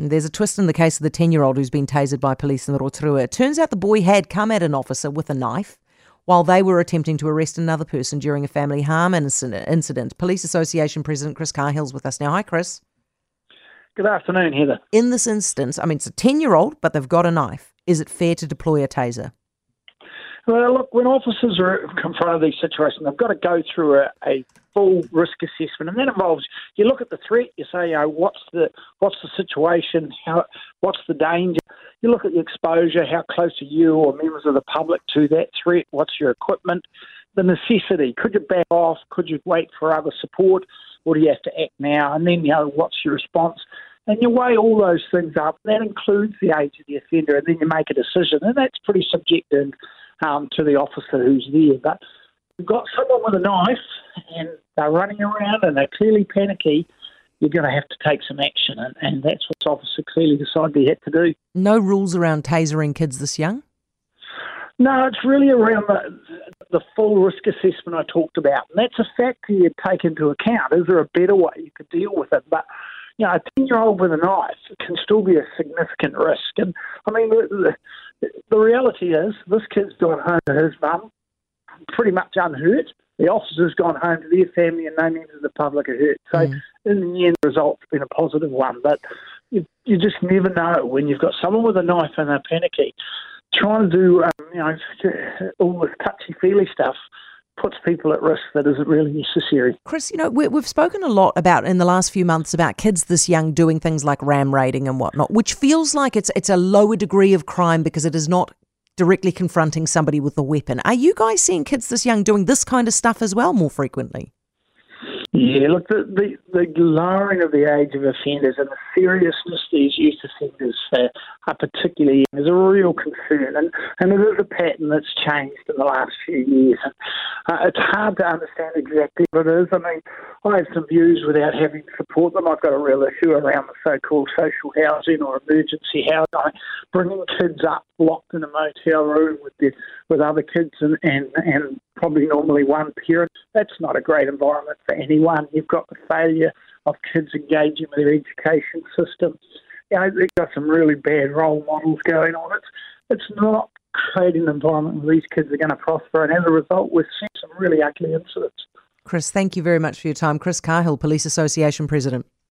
There's a twist in the case of the 10 year old who's been tasered by police in Rotorua. It turns out the boy had come at an officer with a knife while they were attempting to arrest another person during a family harm incident. Police Association President Chris Cahill's with us now. Hi, Chris. Good afternoon, Heather. In this instance, I mean, it's a 10 year old, but they've got a knife. Is it fair to deploy a taser? Well, look, when officers are confronted with these situations, they've got to go through a, a full risk assessment, and that involves you look at the threat, you say, you know, what's the what's the situation, how what's the danger. You look at the exposure, how close are you or members of the public to that threat? What's your equipment? The necessity. Could you back off? Could you wait for other support? Or do you have to act now? And then, you know, what's your response? And you weigh all those things up. That includes the age of the offender, and then you make a decision. And that's pretty subjective um, to the officer who's there. But you've got someone with a knife and they're running around and they're clearly panicky, you're going to have to take some action. And, and that's what the officer clearly decided he had to do. No rules around tasering kids this young? No, it's really around the, the full risk assessment I talked about. And that's a factor you take into account. Is there a better way you could deal with it? But you know, a 10 year old with a knife can still be a significant risk. And I mean, the, the, the reality is this kid's gone home to his mum pretty much unhurt. The officer's gone home to their family and no members of the public are hurt. So mm. in the end, the result's been a positive one. But you, you just never know when you've got someone with a knife and they're panicky. Trying to do, um, you know, all this touchy feely stuff puts people at risk that isn't really necessary. Chris, you know, we, have spoken a lot about in the last few months about kids this young doing things like ram raiding and whatnot, which feels like it's it's a lower degree of crime because it is not directly confronting somebody with a weapon. Are you guys seeing kids this young doing this kind of stuff as well more frequently? Yeah, look, the, the, the lowering of the age of offenders and the seriousness these youth offenders uh, are particularly is a real concern, and, and it is a pattern that's changed in the last few years. Uh, it's hard to understand exactly what it is. I mean, I have some views without having to support them. I've got a real issue around the so-called social housing or emergency housing, bringing kids up locked in a motel room with the, with other kids and, and, and probably normally one parent. That's not a great environment for anyone. You've got the failure of kids engaging with their education system. You know, they've got some really bad role models going on. It's, it's not creating an environment where these kids are going to prosper, and as a result, we're seeing some really ugly incidents. Chris, thank you very much for your time. Chris Cahill, Police Association President.